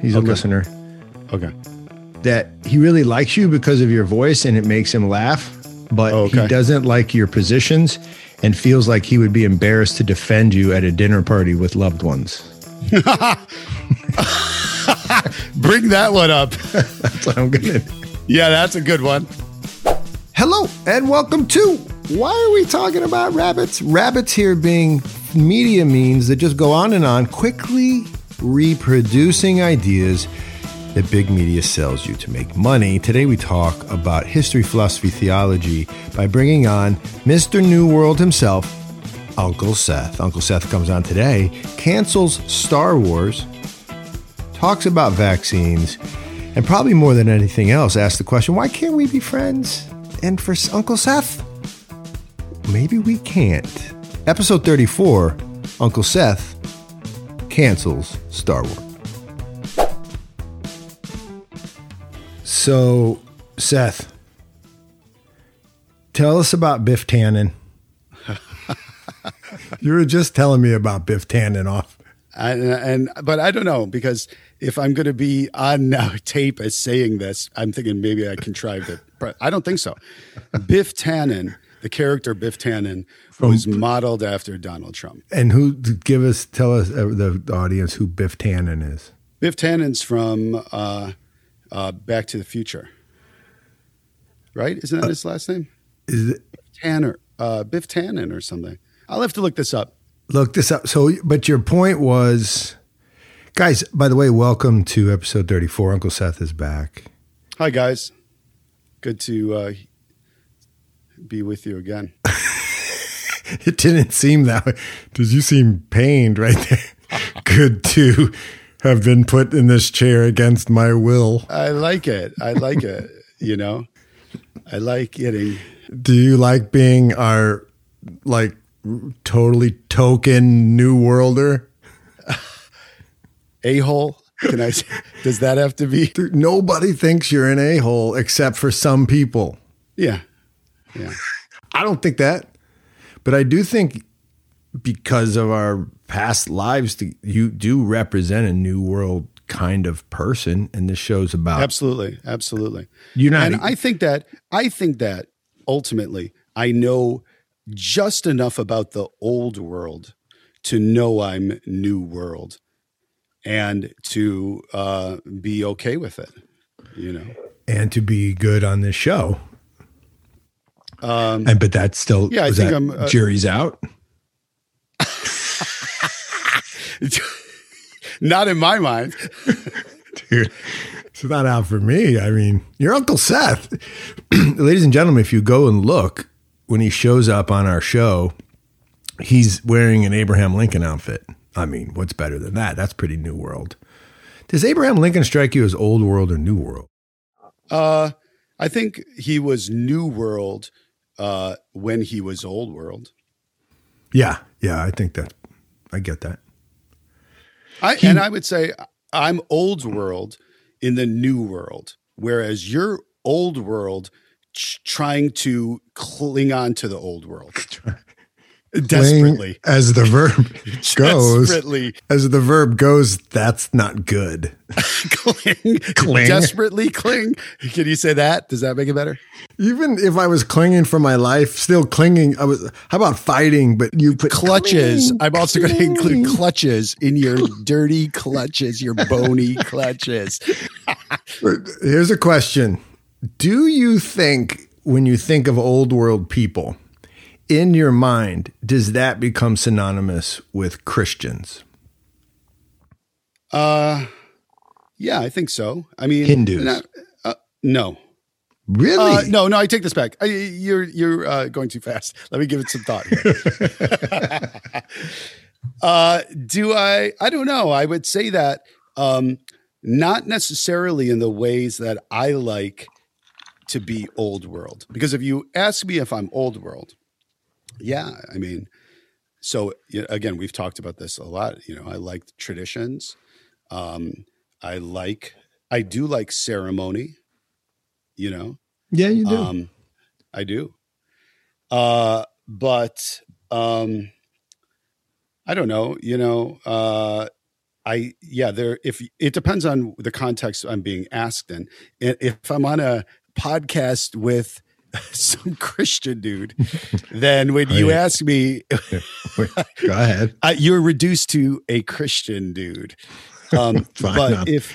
He's a listener. Okay. That he really likes you because of your voice and it makes him laugh, but Oh, okay. he doesn't like your positions and feels like he would be embarrassed to defend you at a dinner party with loved ones. Bring that one up. That's what I'm gonna. yeah, that's a good one. Hello and welcome to Why Are We Talking About Rabbits? Rabbits here being media memes that just go on and on, quickly reproducing ideas that big media sells you to make money. Today we talk about history, philosophy, theology by bringing on Mr. New World himself, Uncle Seth. Uncle Seth comes on today, cancels Star Wars, talks about vaccines, and probably more than anything else, asks the question why can't we be friends? And for Uncle Seth, maybe we can't. Episode 34 Uncle Seth cancels Star Wars. So, Seth, tell us about Biff Tannen. you were just telling me about Biff Tannen off. And, and but I don't know because if I'm going to be on now tape as saying this, I'm thinking maybe I contrived it, but I don't think so. Biff Tannen, the character Biff Tannen, was modeled after Donald Trump. And who give us tell us uh, the audience who Biff Tannen is? Biff Tannen's from uh, uh, Back to the Future, right? Isn't that his last name? Is it, Tanner, uh, Biff Tannen or something. I'll have to look this up. look this up. So, but your point was, guys. By the way, welcome to episode thirty-four. Uncle Seth is back. Hi guys, good to uh, be with you again. It didn't seem that way. Did you seem pained right there? Good to have been put in this chair against my will. I like it. I like it. You know, I like getting. Do you like being our like totally token new worlder? a hole. Can I? say- Does that have to be? Nobody thinks you're an a hole except for some people. Yeah, yeah. I don't think that, but I do think because of our past lives, you do represent a new world kind of person, and this show's about. Absolutely, absolutely. You're not- and I think that I think that ultimately I know just enough about the old world to know I'm new world, and to uh, be okay with it. You know. and to be good on this show. Um, and but that's still Yeah, I think that I'm, uh, jury's out. Not in my mind. Dude, it's not out for me. I mean, your Uncle Seth. Ladies and gentlemen, if you go and look when he shows up on our show, he's wearing an Abraham Lincoln outfit. I mean, what's better than that? That's pretty new world. Does Abraham Lincoln strike you as old world or new world? Uh, I think he was New World uh, when he was Old World. Yeah, yeah, I think that I get that. I, and I would say I'm Old World in the New World, whereas you're Old World trying to cling on to the Old World desperately. As the verb goes, Desperately as the verb goes, that's not good. cling, Cling. desperately cling. Can you say that? Does that make it better? Even if I was clinging for my life, still clinging. I was. How about fighting? But you put clutches. cling, I'm also going to include clutches in your dirty clutches, your bony clutches. Here's a question: Do you think when you think of old world people, in your mind, does that become synonymous with Christians? Uh, yeah, I think so. I mean, Hindus. uh, no, Really? uh, no, no. I take this back. I, you're you're uh, going too fast. Let me give it some thought. Here. uh, do I? I don't know. I would say that um, not necessarily in the ways that I like to be old world. Because if you ask me if I'm old world, yeah, I mean, so again, we've talked about this a lot. You know, I like traditions. Um, I like, I do like ceremony. You know, Yeah, you do. um, I do. Uh, but um, I don't know. You know, uh, I yeah, there if it depends on the context I'm being asked in. If I'm on a podcast with some Christian dude, then when you Right. ask me, Go ahead. uh, you're reduced to a Christian dude. Um, Fine, but I'll- if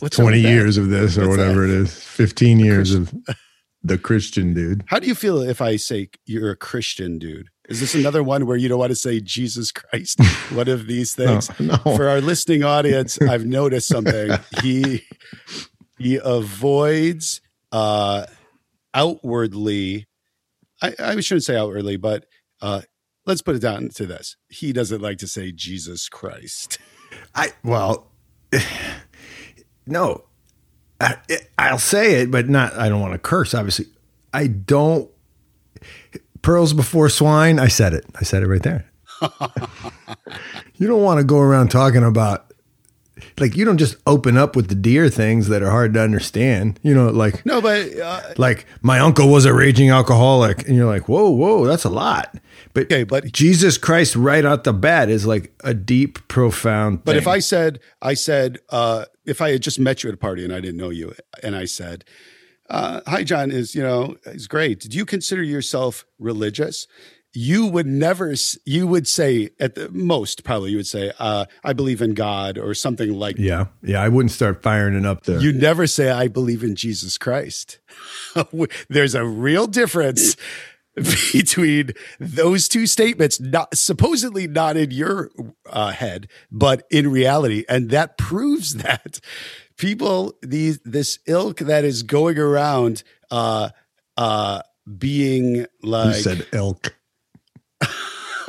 What's 20 with that? years of this or What's whatever it is, 15 years of the Christian dude. how do you feel if I say you're a Christian dude? Is this another one where you don't want to say Jesus Christ? One of these No, things. no. For our listening audience, I've noticed something. He he avoids uh outwardly I, I shouldn't say outwardly, but uh let's put it down to this. He doesn't like to say Jesus Christ. I well, no, I, I'll say it, but not. I don't want to curse. Obviously, I don't. Pearls before swine. I said it. I said it right there. you don't want to go around talking about. Like you don't just open up with the dear things that are hard to understand. You know, like No, but uh, like my uncle was a raging alcoholic, and you're like, whoa, whoa, that's a lot. But Okay, but- Jesus Christ, right out the bat, is like a deep, profound. But if. I said, I said, uh, if I had just met you at a party and I didn't know you, and I said, uh, "Hi, John," is you know, is great. Do you consider yourself religious? You would never. You would say at the most, probably, you would say, uh, "I believe in God" or something like. Yeah, yeah, I wouldn't start firing it up there. You never say, "I believe in Jesus Christ." There's a real difference between those two statements, not supposedly not in your uh, head, but in reality, and that proves that people these this ilk that is going around uh, uh, being you like said elk.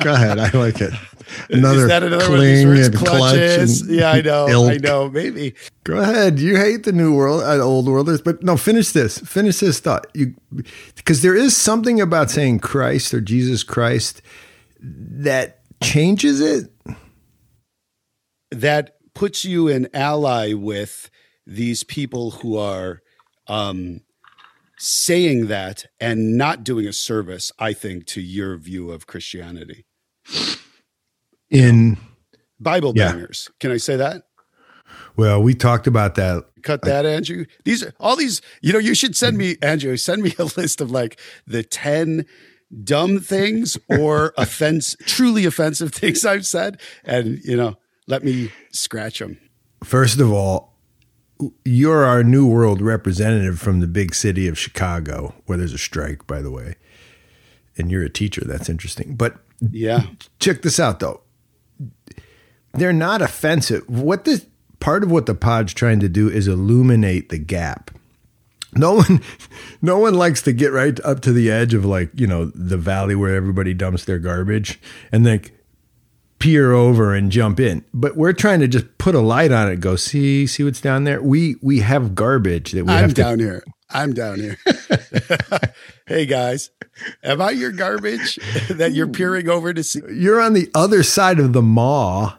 Go ahead, I like it. Another, is that another one of these cling and clutch. And yeah, I know. I know. Maybe Go ahead. You hate the new world, uh, old worlders, but no. Finish this. Finish this thought. You, because there is something about saying Christ or Jesus Christ that changes it. that puts you an ally with these people who are um, saying that and not doing a service, I think, to your view of Christianity. In Bible Yeah. bangers. Can I say that? well, we talked about that. Cut that, Andrew. These are all these, you know, you should send me, Andrew, send me a list of like the 10 dumb things or offense, truly offensive things I've said. And, you know, let me scratch them. First of all, you're our new world representative from the big city of Chicago, where there's a strike, by the way. And you're a teacher. That's interesting. But Yeah. check this out though. They're not offensive. What this part of what the pod's trying to do is illuminate the gap. No one no one likes to get right up to the edge of like, you know, the valley where everybody dumps their garbage and then peer over and jump in. But we're trying to just put a light on it, go, see, see what's down there. We we have garbage that we I'm have to down here. I'm down here. hey guys, am I your garbage that you're peering over to see? you're on the other side of the maw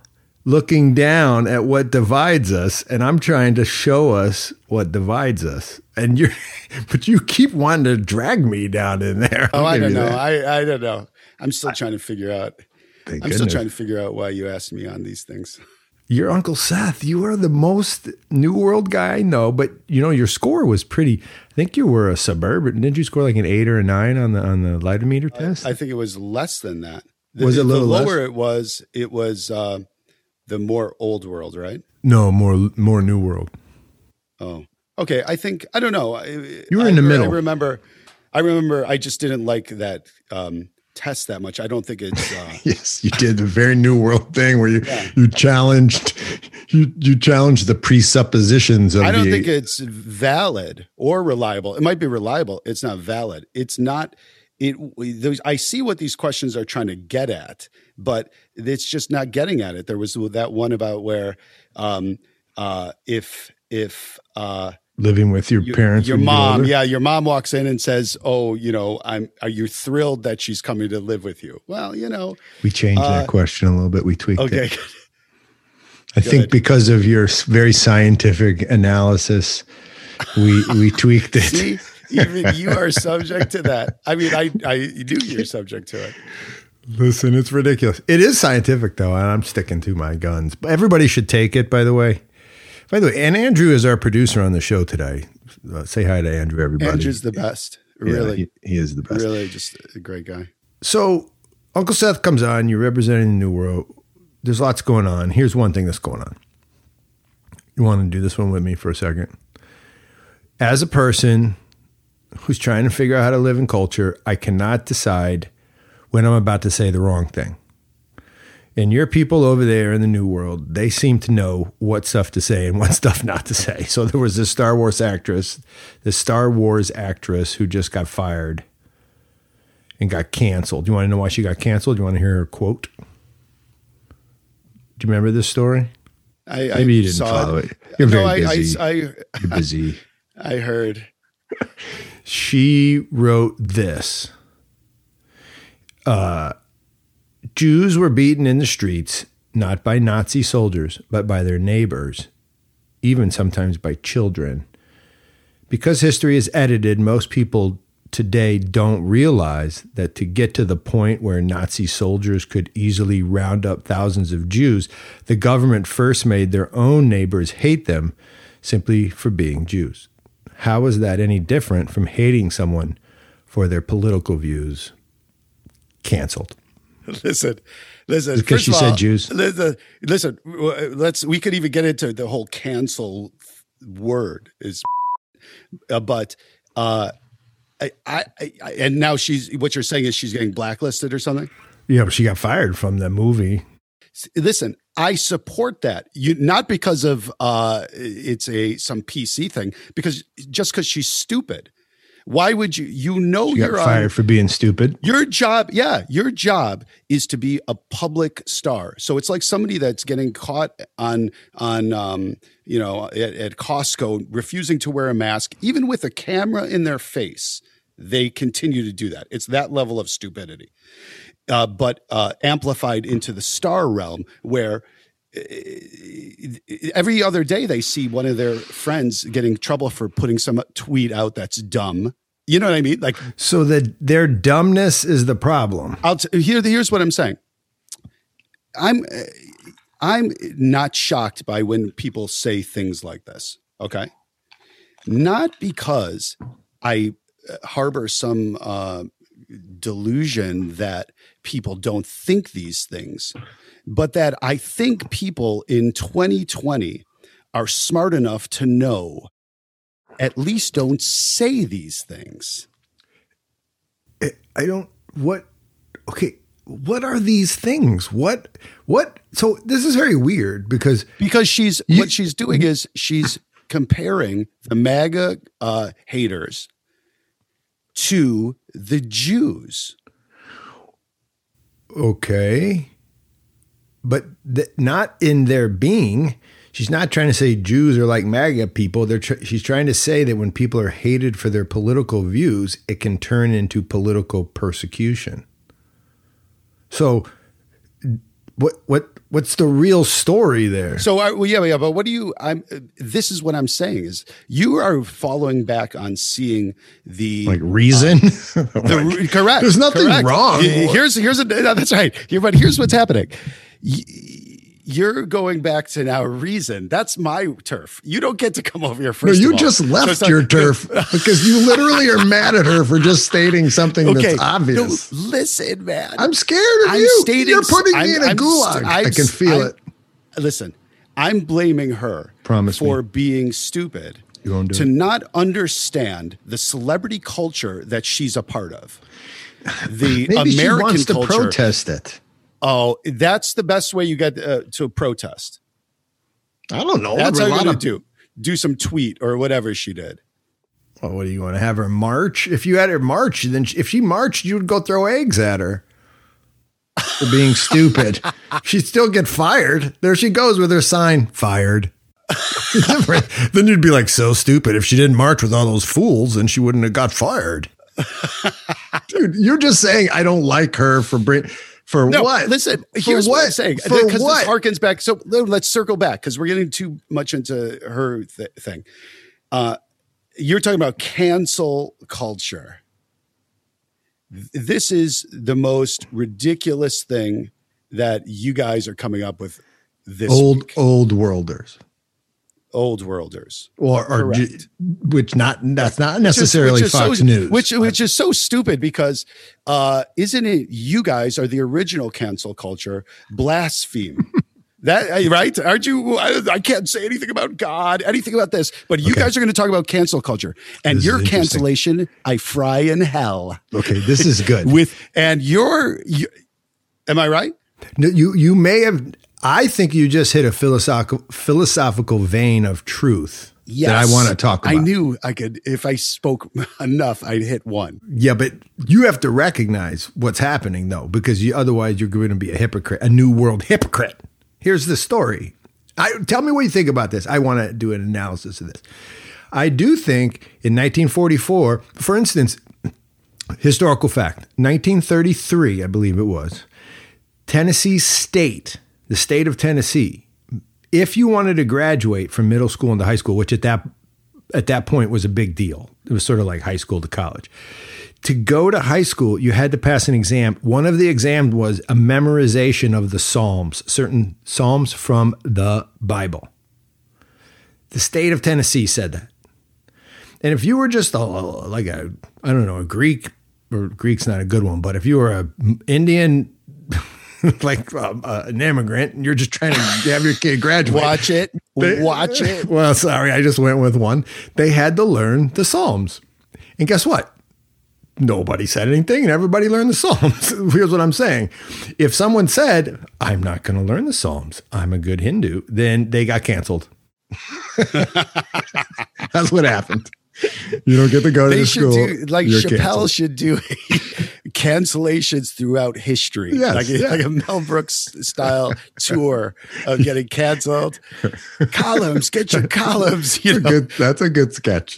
looking down at what divides us and i'm trying to show us what divides us and you're but you keep wanting to drag me down in there Oh, I'll I don't know. that. I, I don't know. I'm still trying to figure out. Thank I'm still trying to figure out why you asked me on these things. your uncle seth you are the most new world guy i know but you know your score was pretty i think you were a suburban didn't you score like an eight or a nine on the on the lightometer test I think it was less than that. The, Was it a little the less? lower it was? It was uh, the more old world, right? no more more new world Oh, okay. I think I don't know. You were I in the middle. I remember. I remember. I just didn't like that um, test that much. I don't think it's. Uh, Yes, you did the very new world thing where you Yeah. you challenged you you challenged the presuppositions of I don't the think it's valid or reliable. It might be reliable. It's not valid. It's not. It. Those, I see what these questions are trying to get at, but it's just not getting at it. There was that one about where, um, uh, if if uh, living with your, your, parents. your you mom, yeah, your mom walks in and says, "Oh, you know, I'm. Are you thrilled that she's coming to live with you?" Well, you know, We changed Uh, that question a little bit. We tweaked okay. it. I think good. because of your very scientific analysis, we we tweaked it. See, even you are subject to that. I mean, I I knew you're subject to it. Listen, it's ridiculous. It is scientific, though, and I'm sticking to my guns. But everybody should take it, by the way. By the way, and Andrew is our producer on the show today. Uh, say hi to Andrew, everybody. Andrew's the best. Really, Yeah, he, he is the best. really, just a great guy. So Uncle Seth comes on. You're representing the New World. There's lots going on. Here's one thing that's going on. You want to do this one with me for a second? As a person who's trying to figure out how to live in culture, I cannot decide when I'm about to say the wrong thing. And your people over there in the New World, they seem to know what stuff to say and what stuff not to say. So there was this Star Wars actress, this Star Wars actress who just got fired and got canceled. Do you want to know why she got canceled? Do you want to hear her quote? Do you remember this story? I, I Maybe you didn't saw follow it. You're very no, I, busy. I, I, You're busy. I heard. she wrote this uh, Jews were beaten in the streets, not by Nazi soldiers, but by their neighbors, even sometimes by children. Because history is edited, most people today don't realize that to get to the point where Nazi soldiers could easily round up thousands of Jews, the government first made their own neighbors hate them simply for being Jews. How is that any different from hating someone for their political views? Canceled. Listen, listen. Because she said all, Jews? Listen, listen. Let's. We could even get into the whole cancel word is, uh, but uh, I, I, I, and now she's. What you're saying is she's getting blacklisted or something. Yeah, but she got fired from the movie. Listen, I support that. You not because of uh, it's a some PC thing, because just because she's stupid. Why would you? You know She you're got on fired for being stupid. Your job, yeah, your job is to be a public star. So it's like somebody that's getting caught on on um, you know at, at Costco refusing to wear a mask, even with a camera in their face. They continue to do that. It's that level of stupidity, uh, but uh, amplified into the star realm where. Every other day, they see one of their friends getting trouble for putting some tweet out that's dumb. You know what I mean? Like So that their dumbness is the problem. I'll t- here. Here's what I'm saying. I'm I'm not shocked by when people say things like this. Okay, not because I uh, harbor some uh, delusion that people don't think these things, but that I think people in 2020 are smart enough to know at least don't say these things. I don't what okay, what are these things? What what so this is very weird because because she's You- what she's doing is she's comparing the MAGA uh, haters to the Jews. okay, but th- not in their being. She's not trying to say Jews are like MAGA people. Tr- she's trying to say that when people are hated for their political views, it can turn into political persecution. So, what what what's the real story there? So, uh, well, yeah, yeah, but what do you? I'm. Uh, this is what I'm saying is you are following back on seeing the like reason? The, re- correct. There's nothing correct. wrong. Here's here's a no, that's right. Here, but here's what's happening. You're going back to now reason. That's my turf. You don't get to come over here No, first. you of all. just So left like- your turf because you literally are mad at her for just stating something Okay, that's obvious. no, listen, man. I'm scared of I'm you. stating- You're putting me I'm- in a I'm gulag. st- I can feel it. Listen, I'm blaming her Promise for me. being stupid You to it. not understand the celebrity culture that she's a part of. The Maybe American she wants to culture. protest it. Oh, that's the best way you get uh, to protest. I don't know. That's how you're to of- do. Do some tweet or whatever she did. Well, what do you want to have her march? If you had her march, then she- if she marched, you would go throw eggs at her for being stupid. She'd still get fired. There she goes with her sign, fired. then you'd be like, so stupid. If she didn't march with all those fools, then she wouldn't have got fired. Dude, you're just saying I don't like her for bring for No, what? listen, For here's what, I'm saying. Because what? this harkens back. So let's circle back because we're getting too much into her th- thing. Uh, you're talking about cancel culture. this is the most ridiculous thing that you guys are coming up with this old week. old worlders old worlders or or ju- which not that's not Which is- necessarily which is Fox so, News. which which is so stupid because uh, isn't it you guys are the original cancel culture blaspheme that uh, right aren't you I, I can't say anything about God anything about this but you Okay. guys are going to talk about cancel culture and This your cancellation I fry in hell okay, this is good. with and your you, am I right No, you you may have. I think you just hit a philosophical philosophical vein of truth that I want to talk about. I knew I could if I spoke enough I'd hit one Yeah, but you have to recognize what's happening though, because you, otherwise you're going to be a hypocrite, a new world hypocrite. Here's the story. I tell me what you think about this. I want to do an analysis of this. I do think in 1944, for instance, historical fact, 1933, I believe it was, Tennessee State, the state of Tennessee, if you wanted to graduate from middle school into high school, which at that at that point was a big deal. It was sort of like high school to college. To go to high school, you had to pass an exam. One of the exams was a memorization of the Psalms, certain Psalms from the Bible. The state of Tennessee said that. And if you were just a, like a, I don't know, a Greek, or Greek's not a good one, but if you were a Indian, like um, uh, an immigrant, and you're just trying to have your kid graduate, watch it They, watch it well, sorry, I just went with one. They had to learn the Psalms. And guess what? Nobody said anything and everybody learned the Psalms. Here's what I'm saying. If someone said, I'm not going to learn the Psalms, I'm a good Hindu, then they got canceled. That's what happened. You don't get to go to the school. do like Chappelle should do cancellations throughout history, Yes, like, yeah. like a Mel Brooks style tour of getting canceled. columns, get your columns. You That's a know, good, that's a good sketch.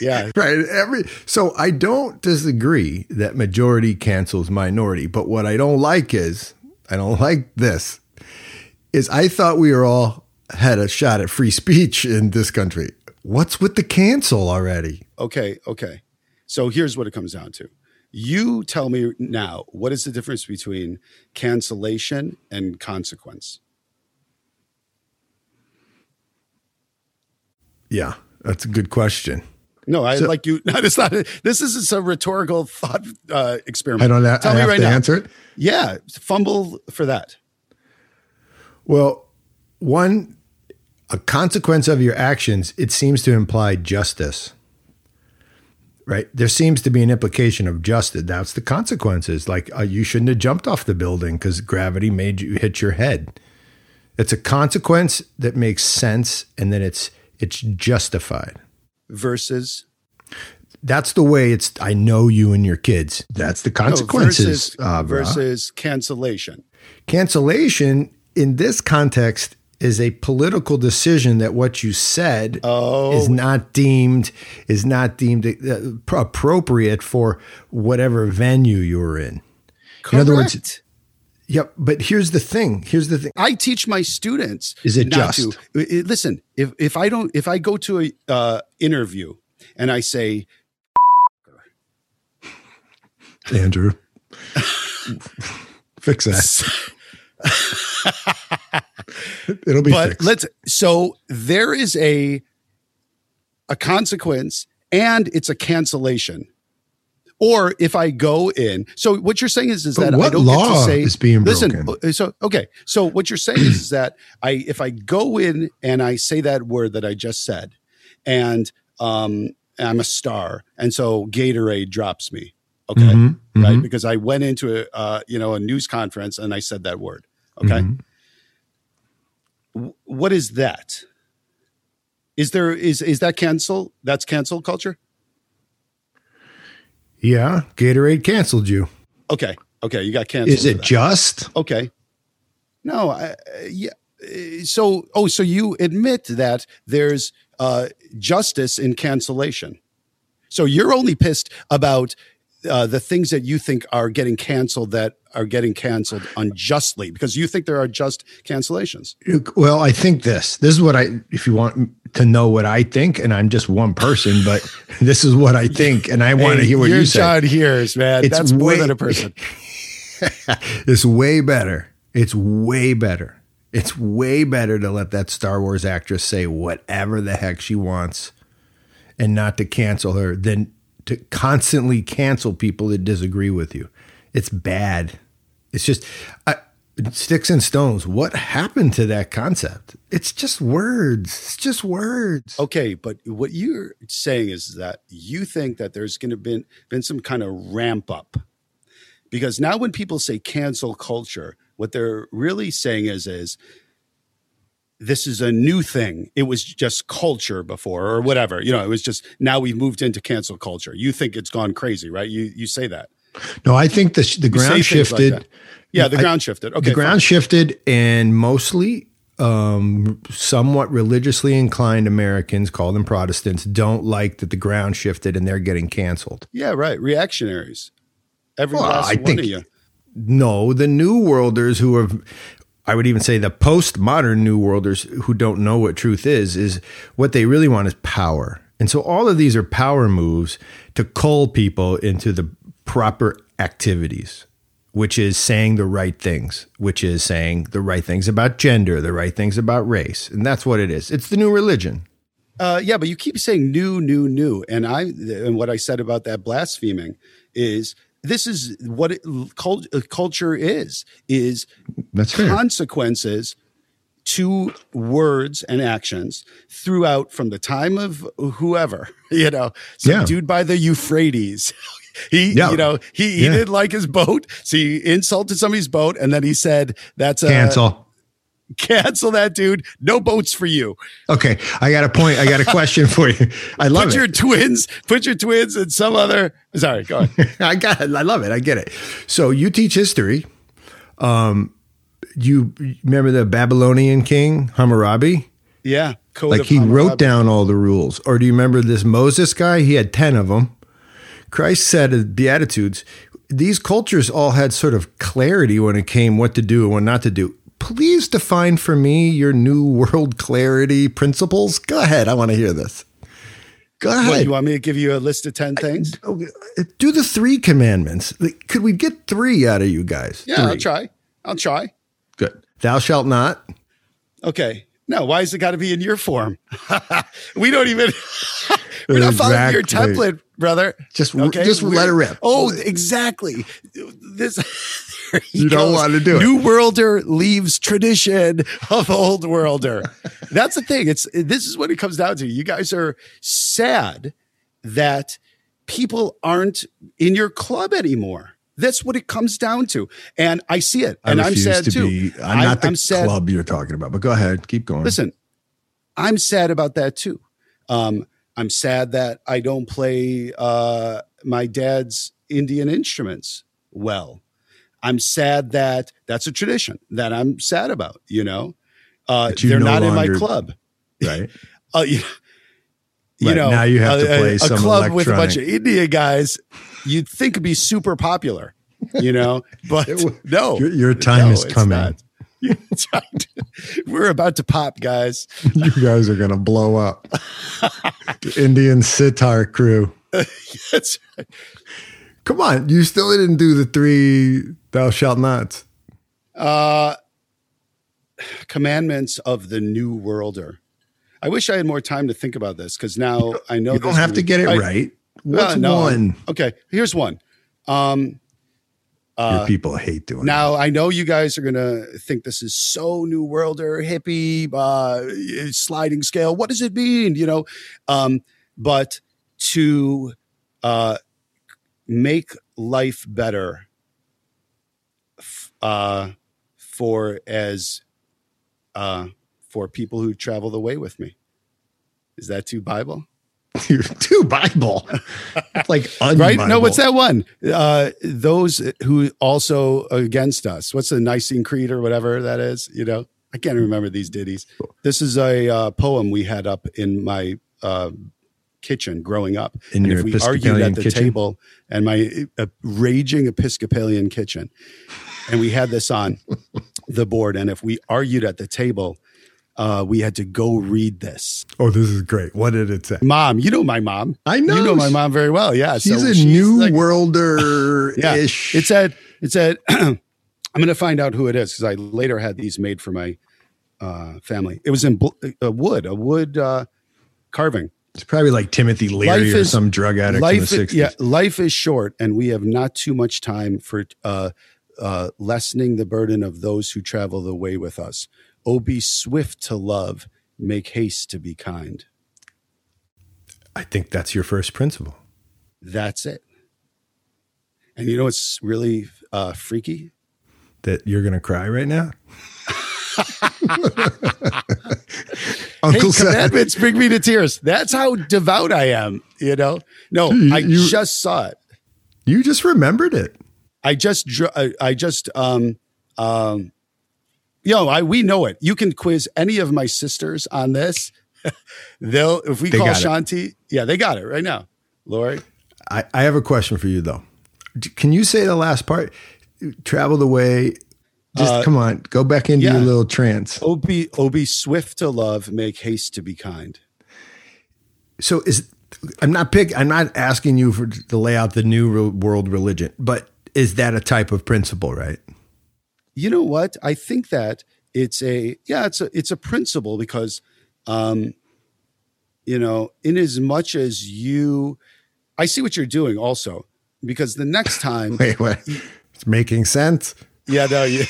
yeah. right. Every so I don't disagree that majority cancels minority, but what I don't like is I don't like this. Is I thought we were all had a shot at free speech in this country. What's with the cancel already? Okay, okay. So here's what it comes down to. You tell me now, what is the difference between cancellation and consequence? Yeah, that's a good question. No, I So- like you. No, it's not. This is a rhetorical thought uh, experiment. I don't have, Tell I me have right to now. answer it. Yeah, fumble for that. Well, one, a consequence of your actions, it seems to imply justice. Right? There seems to be an implication of justice. That's the consequences. Like uh, you shouldn't have jumped off the building because gravity made you hit your head. It's a consequence that makes sense and then it's it's justified. Versus That's the way it's I know you and your kids. That's the no, consequences. versus, uh, versus cancellation. Cancellation in this context is a political decision that what you said Oh. is not deemed is not deemed uh, appropriate for whatever venue you're in. In other words- Correct. Yep, but here's the thing. Here's the thing. I teach my students. Is it not just? To, listen, if if I don't, if I go to a uh, interview and I say, Andrew. Fix that. It'll be but fixed. let's. So there is a a consequence, and it's a cancellation. Or if I go in, so what you're saying is, is But that I what don't get law to say. is being listen, broken? uh, so okay, so what you're saying is, is that I, if I go in and I say that word that I just said, and um, I'm a star, and so Gatorade drops me, okay, Mhm, right? mhm. Because I went into a uh, you know a news conference and I said that word, okay. Mhm. What is that? Is there is is that cancel? That's cancel culture. Yeah, Gatorade canceled you. Okay, okay, you got canceled. Is it just? okay? No, I, uh, yeah. uh, So, oh, so you admit that there's uh, justice in cancellation. So you're only pissed about uh, the things that you think are getting canceled that are getting canceled unjustly because you think there are just cancellations. Well, I think this. This is what I. If you want to know what I think, and I'm just one person, but this is what I think, and I want Hey, to hear what you say. John Heers, man. It's That's more way- than a person. it's way better. It's way better. It's way better to let that Star Wars actress say whatever the heck she wants and not to cancel her than to constantly cancel people that disagree with you. It's bad. It's just I, sticks and stones. What happened to that concept? It's just words. It's just words. Okay, but what you're saying is that you think that there's going to been been some kind of ramp up because now when people say cancel culture, what they're really saying is is this is a new thing. It was just culture before or whatever. You know, it was just now we've moved into cancel culture. You think it's gone crazy, right? You you say that. No, I think the the ground things like shifted. yeah, the I- ground shifted. Okay, the ground fine. shifted, and mostly um, somewhat religiously inclined Americans, call them Protestants, don't like that the ground shifted and they're getting canceled. Yeah, right. Reactionaries. Every Well, last I one think- of you. No, the New Worlders who are, I would even say the postmodern New Worlders who don't know what truth is, is what they really want is power. And so all of these are power moves to cull people into the proper activities, which is saying the right things, which is saying the right things about gender, the right things about race. And that's what it is. It's the new religion. Uh, yeah, but you keep saying new, new, new, and I and what I said about that blaspheming is this is what it, cult, uh, culture is is That's consequences to words and actions throughout from the time of whoever you know some Yeah. dude by the Euphrates. He, Yeah. you know, he, he Yeah. didn't like his boat, so he insulted somebody's boat, and then he said, "That's a Cancel. cancel that dude. No boats for you." Okay, I got a point. I got a question for you. I love put it. your twins, put your twins and some other. Sorry, go on. I got it. I love it. I get it. So you teach history. Um, you remember the Babylonian king Hammurabi? Yeah, Like he Hammurabi. wrote down all the rules. Or do you remember this Moses guy? He had 10 of them. Christ said in Beatitudes, these cultures all had sort of clarity when it came what to do and what not to do. Please define for me your new world clarity principles. Go ahead. I want to hear this. Go What, ahead. you want me to give you a list of ten things? Oh, uh, do the three commandments. Could we get three out of you guys? Yeah, I'll try. I'll try. Good. Thou shalt not. Okay. No, why has it got to be in your form? we don't even. We're not following your template, brother. Just- just We're- let it rip. Oh, exactly. This. You don't goes. want to do it. New worlder leaves tradition of old worlder. That's the thing. It's this is what it comes down to. You guys are sad that people aren't in your club anymore. That's what it comes down to, and I see it, and I'm sad too. I'm I- not the I'm sad- club you're talking about, but go ahead. Keep going. Listen, I'm sad about that too. Um, I'm sad that I don't play uh, my dad's Indian instruments well. I'm sad that that's a tradition that I'm sad about. You know, uh, you they're no not in my club. right? Uh, you, you know, now you have to a- play a, some club with a bunch of India guys. You'd think would be super popular, you know, but no, Your- your time no, is coming. not. We're about to pop, guys. you guys are gonna blow up. Indian sitar crew. That's right. Come on, you still didn't do the three thou shalt nots. Uh, commandments of the new worlder. I wish I had more time to think about this because now I know You don't have to get it I- right. What's no, one? Okay, here's one. Um, Your people hate doing now I know you guys are gonna think this is so new worlder, hippie, uh, sliding scale. What does it mean? You know, um, but to uh, make life better f- uh, for as uh, for people who travel the way with me. Is that too Bible? Too Bible. It's like right? No, what's that one? Uh, those who also against us. What's the Nicene Creed or whatever that is? You know, I can't remember these ditties. This is a uh, poem we had up in my uh, kitchen growing up. In and your if we argued at the kitchen? table and my uh, raging Episcopalian kitchen, and we had this on the board, and if we argued at the table, uh, we had to go read this. Oh, this is great. What did it say? Mom, you know my mom. I know. You know my mom very well. Yeah, She's so a new like- worlder Yeah, it said it said I'm going to find out who it is because I later had these made for my uh, family. It was in bl- a wood, a wood uh, carving. It's probably like Timothy Leary Life or is- some drug addict in the Life, 60s. is, yeah, life is short, and we have not too much time for uh, uh, lessening the burden of those who travel the way with us. Oh, be swift to love, make haste to be kind. I think that's your first principle. That's it. And you know what's really uh, freaky? That you're going to cry right now? Hey, Uncle Seth. commandments bring me to tears. That's how devout I am. You know, no, You- I you- just saw it. You just remembered it. I just, I, I just, um, um, yo, I we know it. You can quiz any of my sisters on this. They'll, if we They call got it. Shanti, yeah, they got it right now. Lori, I, I have a question for you, though. D- Can you say the last part? Travel the way. Just Uh, come on, go back into yeah. your little trance. oh be, oh be swift to love, make haste to be kind. So is I'm not pick. I'm not asking you for to lay out the new re- world religion, but is that a type of principle, right? You know what i think that it's a yeah it's a it's a principle because um you know in as much as you i see what you're doing also because the next time Wait, what? It's making sense. Yeah no you,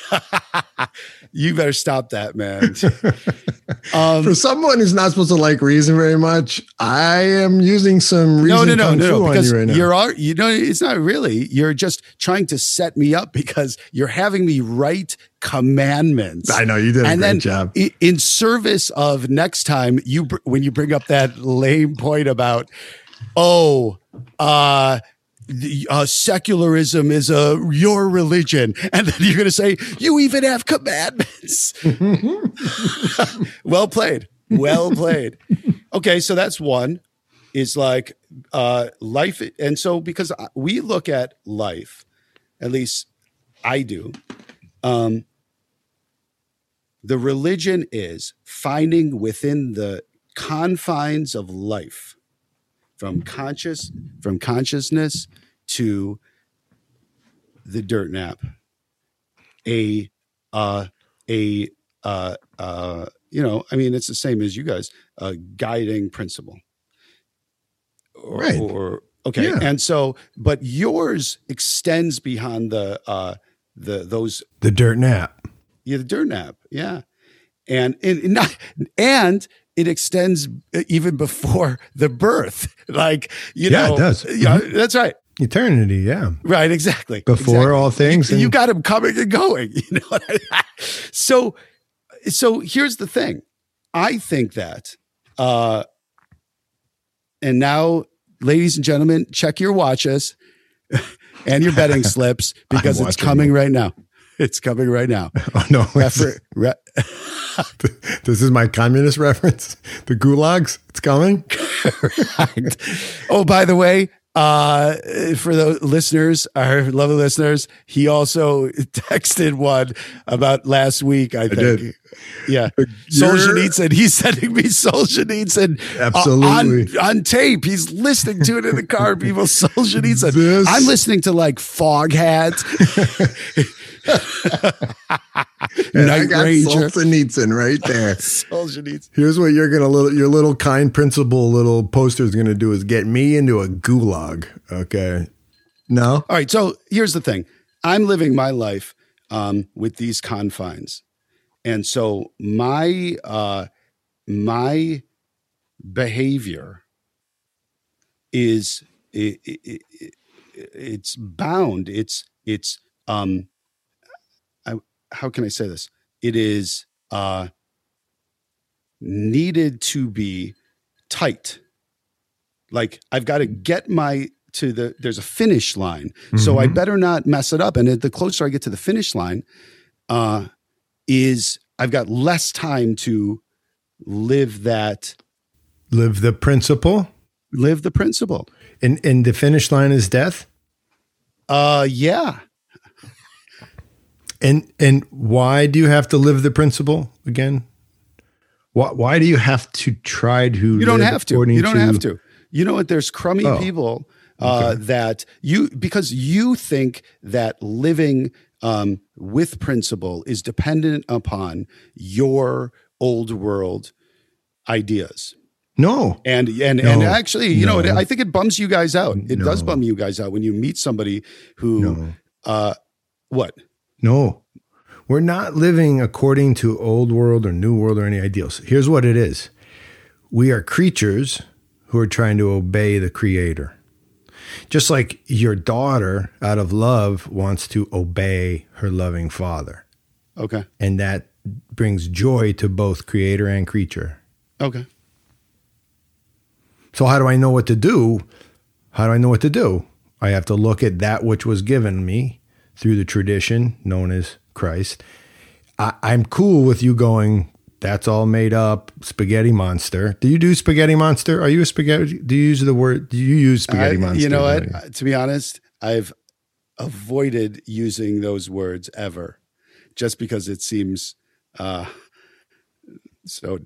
you better stop that man um For someone who's not supposed to like reason very much, I am using some reason no, no, no, no, no, because you right now. you're al- you know it's not really. You're just trying to set me up because you're having me write commandments. I know you did a and great job. in service of next time you br- when you bring up that lame point about oh uh uh, secularism is a your religion, and then you're going to say you even have commandments. well played, well played. Okay, so that's one. Is like uh, life, and so because we look at life, at least I do. Um, the religion is finding within the confines of life from conscious from consciousness to the dirt nap a uh a uh uh you know i mean it's the same as you guys a guiding principle or, Right. or okay Yeah. and so but yours extends beyond the uh the those the dirt nap. yeah, the dirt nap. Yeah. And and and not and it extends even before the birth. Like, you Yeah, it know. does. Mm-hmm. Yeah, that's right. Eternity, yeah. Right, exactly. Before exactly. all things. You and- you got him coming and going. You know So so here's the thing. I think that uh and now, ladies and gentlemen, check your watches and your betting slips because it's coming right now. It's coming right now. oh, no. Refer- re- this is my communist reference. The gulags, it's coming. Right. Oh, by the way, uh, for the listeners, our lovely listeners, he also texted one about last week. I think. did. Yeah, Solzhenitsyn. He's sending me Solzhenitsyn uh, Absolutely. on, on tape. He's listening to it in the car. People, Solzhenitsyn. This- I'm listening to like Foghat, And I Night got Ranger. Solzhenitsyn right there. Solzhenitsyn. Here's what you're gonna little your little kind principle little poster is gonna do is get me into a gulag. Okay. No? All right. So here's the thing I'm living my life um, with these confines. And so my uh, my behavior is i i i it's bound. It's it's um I, how can I say this? It is uh needed to be tight. Like I've got to get my to the there's a finish line. So I Mhm. better not mess it up. And the closer I get to the finish line, uh, is I've got less time to live that Live the principle. live the principle. And and the finish line is death. Uh, yeah. And and why do you have to live the principle again? Why why do you have to try to? You don't have to. You don't have to. You know what? There's crummy Oh. people uh, that you because you think that living um, with principle is dependent upon your old world ideas. No, And and and actually, you know, No. I think it bums you guys out. It does bum you guys out when you meet somebody who, no, uh, what? no. We're not living according to old world or new world or any ideals. Here's what it is: we are creatures who are trying to obey the Creator. Just like your daughter, out of love, wants to obey her loving father. Okay, And that brings joy to both creator and creature. okay. So, how do I know what to do? How do I know what to do? I have to look at that which was given me through the tradition known as Christ. I, I'm cool with you going, that's all made up, spaghetti monster. Do you do spaghetti monster? Are you a spaghetti? Do you use the word? Do you use spaghetti I- monster? You know what? Uh, To be honest, I've avoided using those words ever, just because it seems uh, so.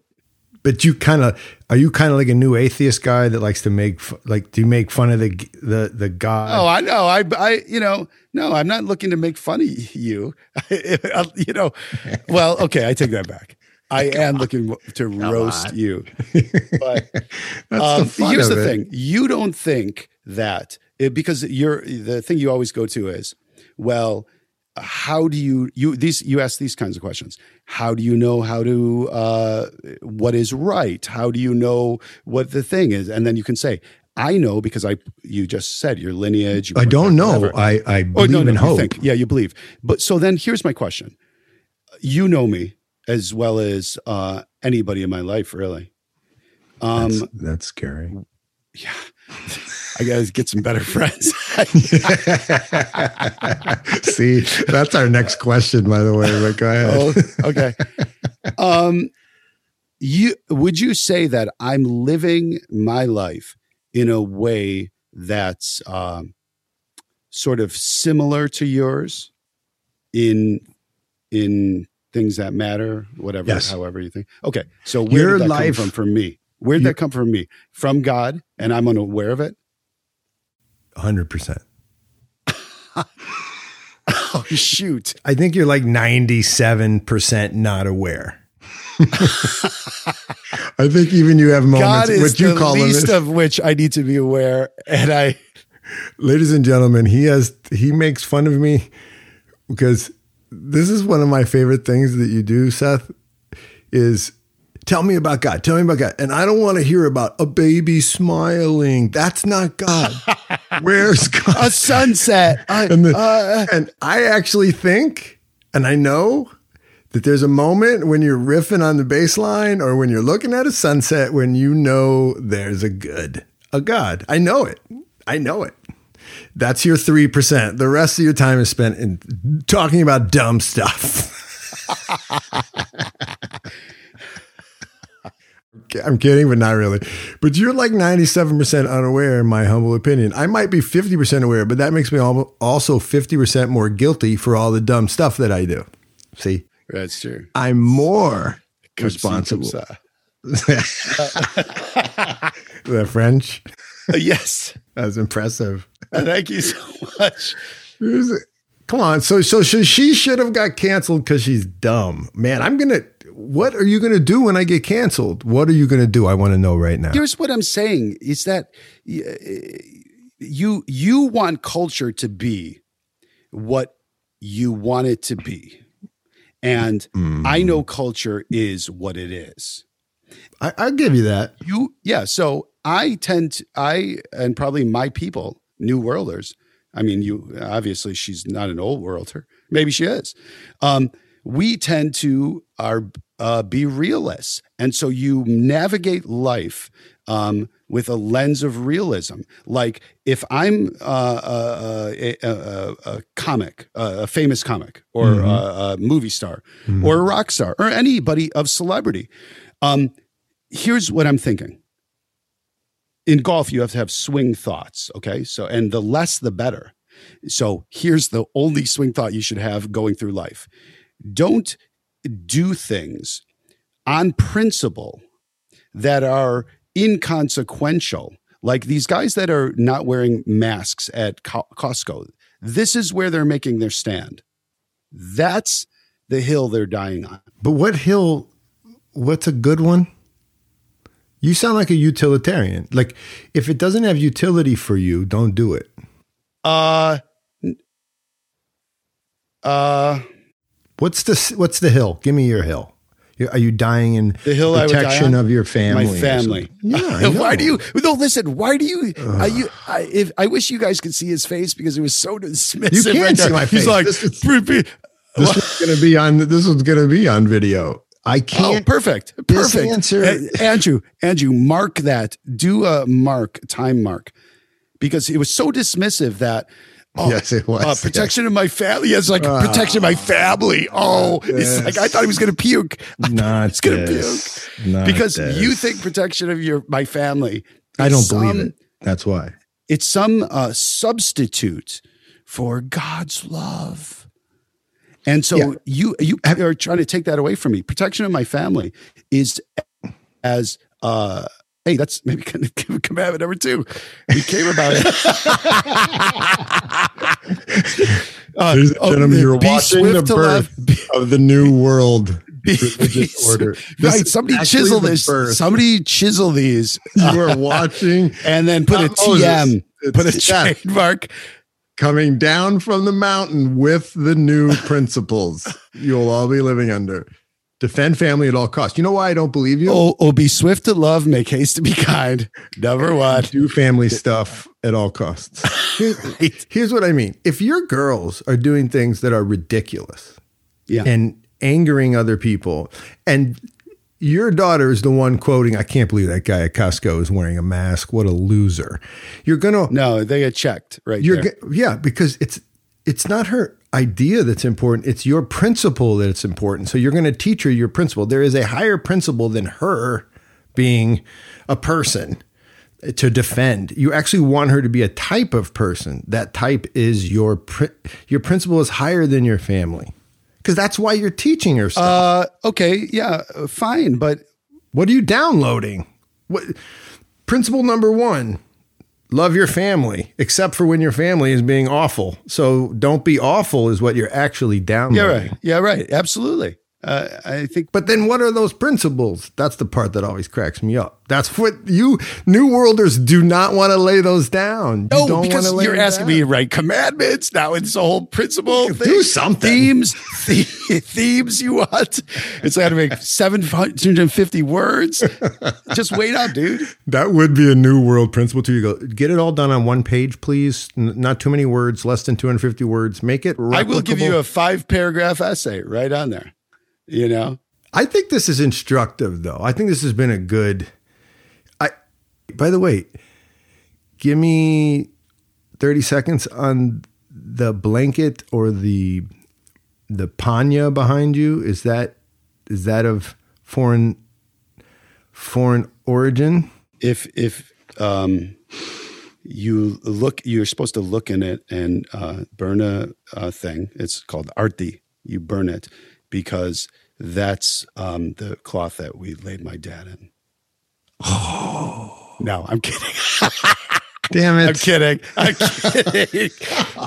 But you kind of are you kind of like a new atheist guy that likes to make like do you make fun of the the the God? Oh, I know. I, I, you know, no, I'm not looking to make fun of you. you know, well, okay, I take that back. I am looking to roast on. you. But That's um, the here's the it. thing: you don't think that it, because you're the thing you always go to is, well, how do you you these you ask these kinds of questions? How do you know how to uh, what is right? How do you know what the thing is? And then you can say, I know because I you just said your lineage. I don't know. whatever. I I Oh believe no, no, in hope. think. Yeah, you believe. But so then here's my question. You know me as well as uh, anybody in my life, really. Um, that's, that's scary. yeah, I gotta get some better friends. See, that's our next question, by the way. But go ahead. oh, okay. Um, you would you say that I'm living my life in a way that's um, sort of similar to yours in in things that matter, whatever, Yes. however you think. Okay, so where Your did that life- come from for me? Where did You- that come from me? From God, and I'm unaware of it. Hundred percent. Oh shoot! I think you're like ninety-seven percent not aware. I think even you have moments God is the least of which I need to be aware, and I. ladies and gentlemen, he has he makes fun of me because this is one of my favorite things that you do, Seth, is tell me about God. Tell me about God. And I don't want to hear about a baby smiling. That's not God. Where's God? a sunset. I, And, the- uh, and I actually think, and I know that there's a moment when you're riffing on the bass line or when you're looking at a sunset when you know there's a good, a God. I know it. I know it. That's your 3%. The rest of your time is spent in talking about dumb stuff. I'm kidding, but not really. But you're like 97% unaware, in my humble opinion. I might be 50% aware, but that makes me also 50% more guilty for all the dumb stuff that I do. See, that's true. I'm more comme responsible. the French, yes. that's impressive. Thank you so much. Come on. So, so she, she should have got canceled because she's dumb. Man, I'm going to, what are you going to do when I get canceled? What are you going to do? I want to know right now. Here's what I'm saying is that uh, you you want culture to be what you want it to be. And I know culture is what it is. I, I'll give you that. You yeah, so I tend to I and probably my people, new worlders. I mean, you obviously she's not an old worlder. Maybe she is. Um, we tend to are uh, be realists, and so you navigate life um, with a lens of realism. Like if I'm uh, uh, a, a, a, a comic, uh, a famous comic, or Mhm. a, movie star, Mhm. or a rock star, or anybody of celebrity, um, here's what I'm thinking in golf you have to have swing thoughts. Okay, so and the less the better. So here's the only swing thought you should have going through life: don't do things on principle that are inconsequential. Like these guys that are not wearing masks at Co- Costco. This is where they're making their stand. That's the hill they're dying on. But what hill? What's a good one? You sound like a utilitarian. Like if it doesn't have utility for you, don't do it. Uh, uh, What's the what's the hill? Give me your hill. Are you dying in the hill protection of your family? My family. Yeah. why do you? No, listen. Why do you? I, you I, if, I wish you guys could see his face because it was so dismissive. You can't right see there. my face. He's like, This is- "Pre- pre- This is going to be on. This is going to be on video. I Oh, can't. perfect. Perfect. answer- A- Andrew, Andrew, mark that. Do a mark, time mark. Because it was so dismissive that oh, Yes, it was. uh, protection of my family. Yes, like protection of my family. Oh, it's like I thought he was gonna puke. I thought Not he gonna puke. Not Because this. you think protection of your my family. I don't believe it. That's why. It's some uh, substitute for God's love. And so Yeah. you you are trying to take that away from me. Protection of my family is as uh hey, that's maybe kind of give commandment number two. We came about it. Uh, Ladies and oh, gentlemen, you're watching the birth of the new world be- religious order. This Right. Somebody chisel this. birth. Somebody chisel these You are watching and then put a Not Moses. TM, put a trademark. Coming down from the mountain with the new principles you'll all be living under. Defend family at all costs. You know why I don't believe you? Oh, oh, be swift to love, make haste to be kind. Never one. do family stuff at all costs. Here- Here's what I mean. If your girls are doing things that are ridiculous Yeah. and angering other people, and your daughter is the one quoting, I can't believe that guy at Costco is wearing a mask. What a loser. You're going to, no, they get checked right you're, there. go- yeah, because it's, it's not her idea that's important. It's your principle that it's important. So you're going to teach her your principle. There is a higher principle than her being a person to defend. You actually want her to be a type of person. That type is your pri- your principle is higher than your family. Cuz that's why you're teaching yourself. Uh, okay, yeah, fine, but what are you downloading? What principle number 1? Love your family, except for when your family is being awful. So don't be awful is what you're actually downloading. yeah, right, yeah, right, absolutely. Uh, I think, But then what are those principles? That's the part that always cracks me up. That's what you New Worlders do not want to lay those down. You no, don't because lay you're asking down. me to write commandments. Now it's the whole principle. Thing. Do thing. something. Themes, the, themes you want. It's got to make 750 words. Just wait up, dude. That would be a New World principle too. You go, get it all done on one page, please. N- not too many words, less than 250 words. Make it I will give you a five paragraph essay right on there. You know, I think this is instructive, though. I think this has been a good. I. By the way, give me thirty seconds on the blanket or the the panya behind you. Is that is that of foreign foreign origin? if if um, you look, you're supposed to look in it and uh, burn a, a thing. It's called arti. You burn it because that's um, the cloth that we laid my dad in. Oh no, I'm kidding. Damn it! I'm kidding. I'm kidding.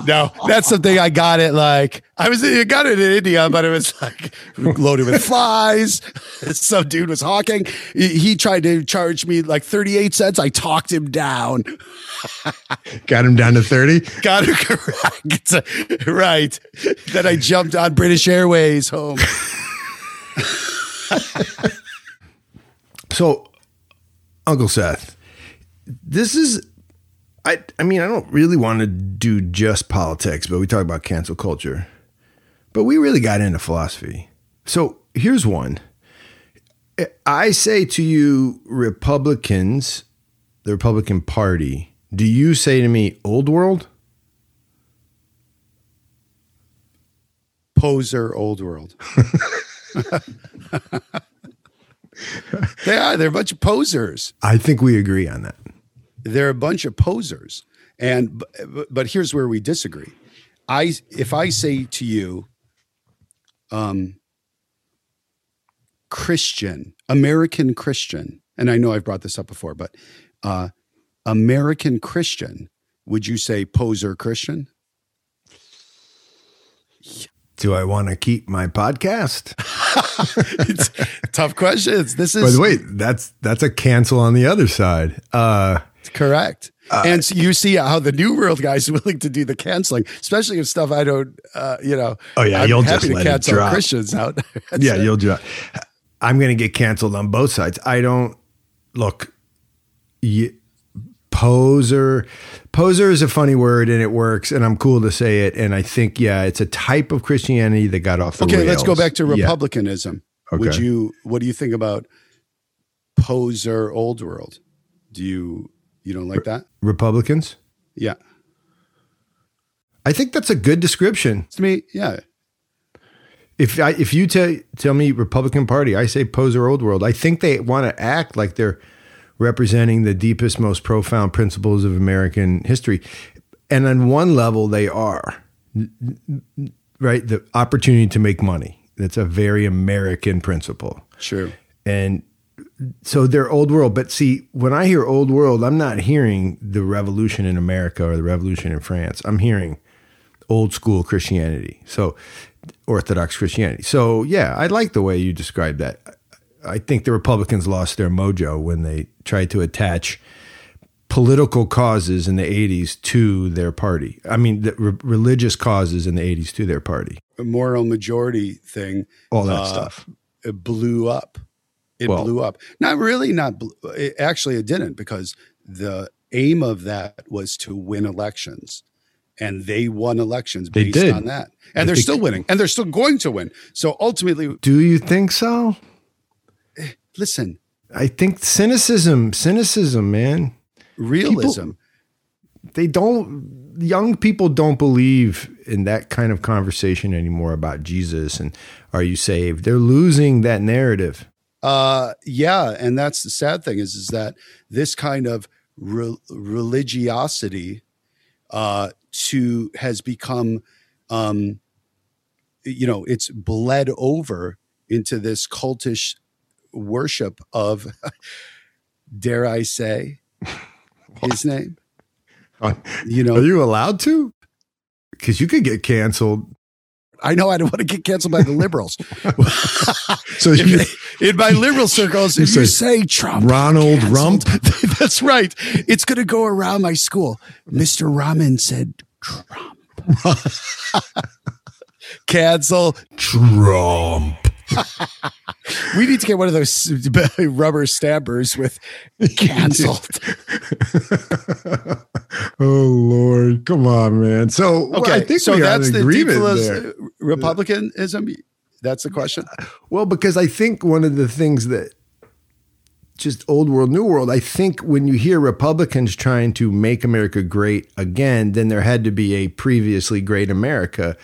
No, that's something I got it like I was I got it in India, but it was like loaded with flies. Some dude was hawking. He, tried to charge me like 38 cents. I talked him down. Got him down to thirty. Got it correct. Right. Then I jumped on British Airways home. So, Uncle Seth, this is I I mean, I don't really want to do just politics, but we talk about cancel culture. But we really got into philosophy. So, here's one. I say to you Republicans, the Republican Party, do you say to me old world? Poser old world. they are. They're a bunch of posers. I think we agree on that. they're a bunch of posers. And but, but here's where we disagree. I if I say to you, um, Christian, American Christian, and I know I've brought this up before, but uh, American Christian, would you say poser Christian? Do I want to keep my podcast? it's tough questions. This is By the way, that's that's a cancel on the other side. Uh, correct. Uh, and so you see how the new world guys are willing to do the canceling, especially if stuff I don't, uh, you know. Oh yeah, I'm you'll happy just to let cancel it. Christians out. yeah, you'll drop. I'm going to get canceled on both sides. I don't look. You, poser, poser is a funny word, and it works, and I'm cool to say it. And I think, yeah, it's a type of Christianity that got off the Okay, rails. let's go back to Yeah. republicanism. Would you? What do you think about poser old world? Do you you don't like that? Republicans. Yeah, I think that's a good description. to me, yeah. If I, if you tell tell me Republican Party, I say poser old world. I think they want to act like they're representing the deepest, most profound principles of American history, and on one level they are. Right, the opportunity to make money. That's a very American principle, True. and so they're old world. But see, when I hear old world, I'm not hearing the revolution in America or the revolution in France. I'm hearing old school Christianity. So Orthodox Christianity. So yeah, I like the way you describe that. I think the Republicans lost their mojo when they tried to attach political causes in the 80s to their party. I mean, the re- religious causes in the 80s to their party. A moral majority thing. All that uh, stuff. It blew up. It Well- blew up. Not really. Not bl- it, actually. It didn't because the aim of that was to win elections. And they won elections They based did. on that. I And they're still winning. And they're still going to win. So ultimately, Do you think so? Listen, I think cynicism, cynicism, man. realism. they don't young people don't believe in that kind of conversation anymore about Jesus and are you saved? They're losing that narrative. Uh, yeah, and that's the sad thing is is that this kind of re- religiosity uh, to has become, um, you know, it's bled over into this cultish worship of, dare I say, his name. You know, Are you allowed to? Because you could get canceled. I know I don't want to get canceled by the liberals. So you, in my liberal circles, if You say, say Trump, Ronald canceled. Rump? That's right. It's going to go around my school. Mr. Raman said Trump. Cancel. Trump. We need to get one of those rubber stabbers with canceled. oh Lord, come on, man. So well, Okay, I think so that's the there. republicanism. That's the question. Well, because I think one of the things that just old world, new world, I think when you hear Republicans trying to make America great again, then there had to be a previously great America.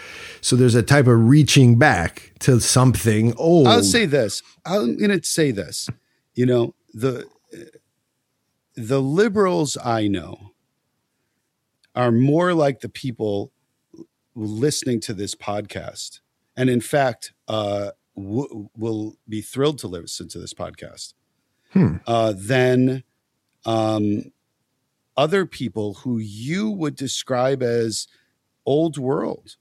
So there's a type of reaching back to something old. I'll say this. I'm going to say this. You know the the liberals I know are more like the people listening to this podcast, and in fact, uh, w- will be thrilled to listen to this podcast. Hmm. Uh, than um, other people who you would describe as old world.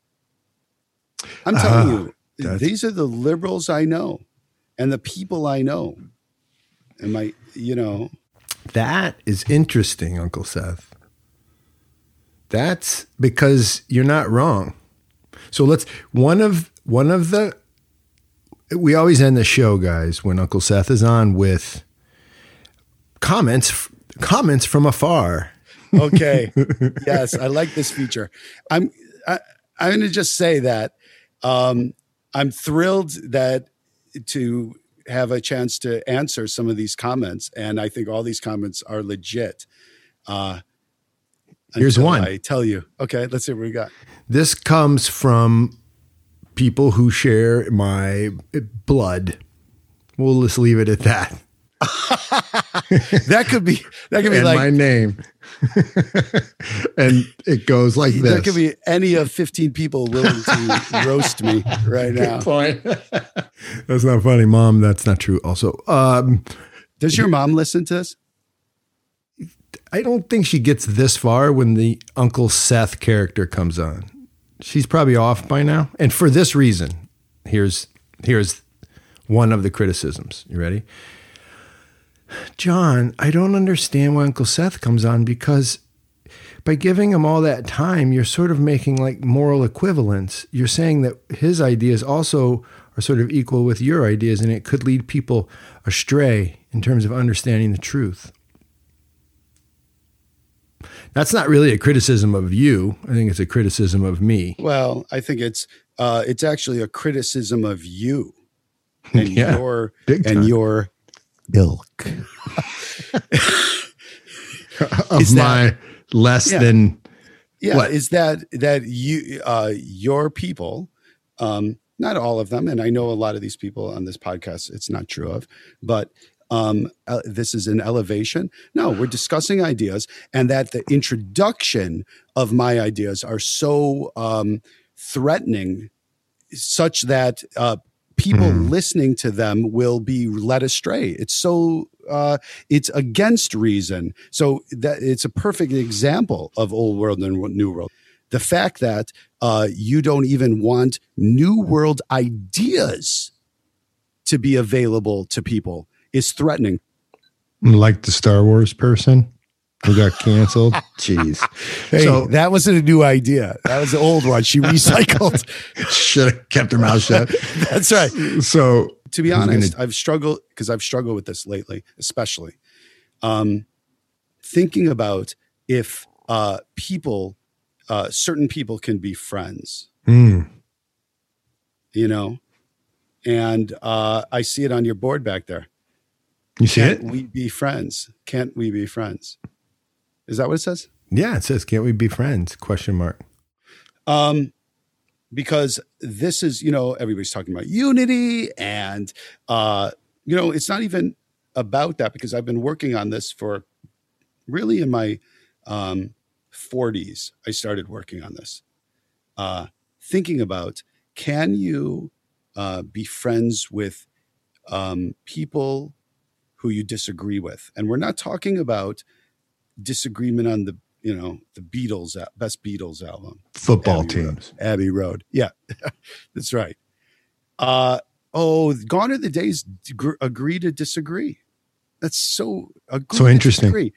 I'm telling Ah, you, these are the liberals I know and the people I know. And my, you know, That is interesting, Uncle Seth. That's because you're not wrong. So let's one of one of the we always end the show, guys, when Uncle Seth is on with comments comments from afar. okay. yes, I like this feature. I'm, I, I'm going to just say that um, I'm thrilled that to have a chance to answer some of these comments. And I think all these comments are legit. Uh, Here's one. I tell you. Okay, let's see what we got. This comes from people who share my blood. We'll just leave it at that. that could be that could be and like my name. and it goes like this. that could be any of 15 people willing to roast me right now. point. that's not funny, mom. That's not true. Also, um, Does your mom listen to this? I don't think she gets this far when the Uncle Seth character comes on. She's probably off by now. And for this reason, here's here's one of the criticisms. You ready? John, I don't understand why Uncle Seth comes on because by giving him all that time, you're sort of making like moral equivalence. You're saying that his ideas also are sort of equal with your ideas, and it could lead people astray in terms of understanding the truth. That's not really a criticism of you. I think it's a criticism of me. Well, I think it's uh, it's actually a criticism of you and Yeah, your and your ilk. Of Is my less Yeah. than Yeah, What? is that that you uh, your people, um, not all of them, and I know a lot of these people on this podcast. It's not true of, but um, uh, this is an elevation. No, we're discussing ideas, and that the introduction of my ideas are so um, threatening, such that uh, people Mhm. listening to them will be led astray. It's so uh, it's against reason. So that it's a perfect example of old world and new world. The fact that uh, you don't even want new world ideas to be available to people is threatening. like the Star Wars person who got canceled. Jeez. Hey, So- that wasn't a new idea. That was the old one. She recycled. Should have kept her mouth shut. That's right. So to be Who's gonna- honest, I've struggled because I've struggled with this lately, especially um, thinking about if uh, people, uh, certain people can be friends, hmm, you know, and uh, I see it on your board back there. you see Can't it? we be friends? Can't we be friends? Is that what it says? Yeah, it says, "Can't we be friends?" Question mark. um, because this is you know everybody's talking about unity and uh, you know it's not even about that because I've been working on this for really in my um, 40s. I started working on this, uh, thinking about can you uh, be friends with um, people who you disagree with, and we're not talking about disagreement on the you know the Beatles best Beatles album. Football Abbey Road. teams. Abbey Road. Yeah, that's right. Uh, oh, gone are the days agree to disagree. That's so So interesting. disagree.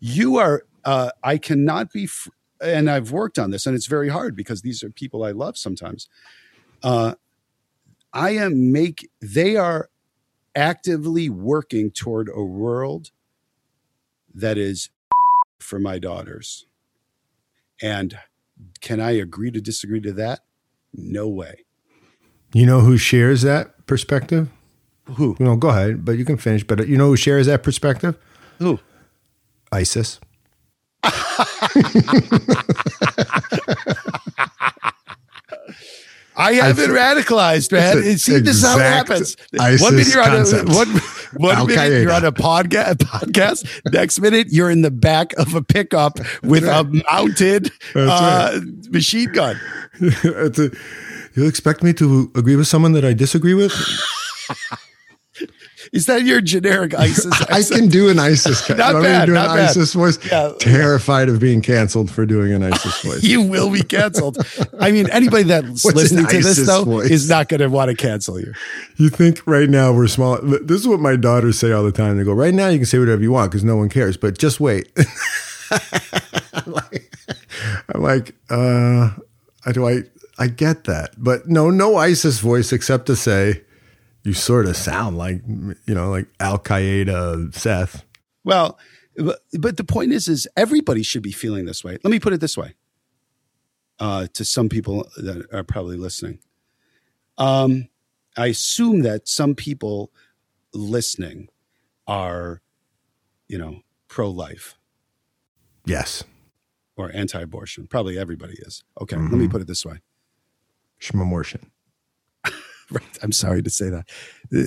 You are. Uh, I cannot be, fr- and I've worked on this, and it's very hard because these are people I love. Sometimes, uh, I am make. They are actively working toward a world that is for my daughters, and can I agree to disagree to that? No way. You know who shares that perspective? Who? No, go ahead, but you can finish. But uh, you know who shares that perspective? Who? ISIS. I have been radicalized, man. It's See, this is how it exact happens. ISIS one minute you're on a concept. One, one minute you're on a podca- podcast. Next minute you're in the back of a pickup with a mounted uh, machine gun. A- you expect me to agree with someone that I disagree with? Is that your generic ISIS? I can do an ISIS. ca- Not want me to bad, do an not bad. ISIS voice. Yeah. Terrified of being canceled for doing an ISIS voice. You will be canceled. I mean, anybody that's What's listening to this though voice? is not going to want to cancel you. You think right now we're small? This is what my daughters say all the time. They go, "Right now you can say whatever you want because no one cares, but just wait." I'm like, I'm like, uh, I do I I get that, but no, no ISIS voice except to say you sort of sound like you know like Al Qaeda Seth. Well, but, the point is, is everybody should be feeling this way. Let me put it this way uh, to some people that are probably listening. Um, I assume that some people listening are, you know, pro-life Yes, or anti-abortion. Probably everybody is. Okay, let me put it this way. Shmamortion. Right. I'm sorry to say that.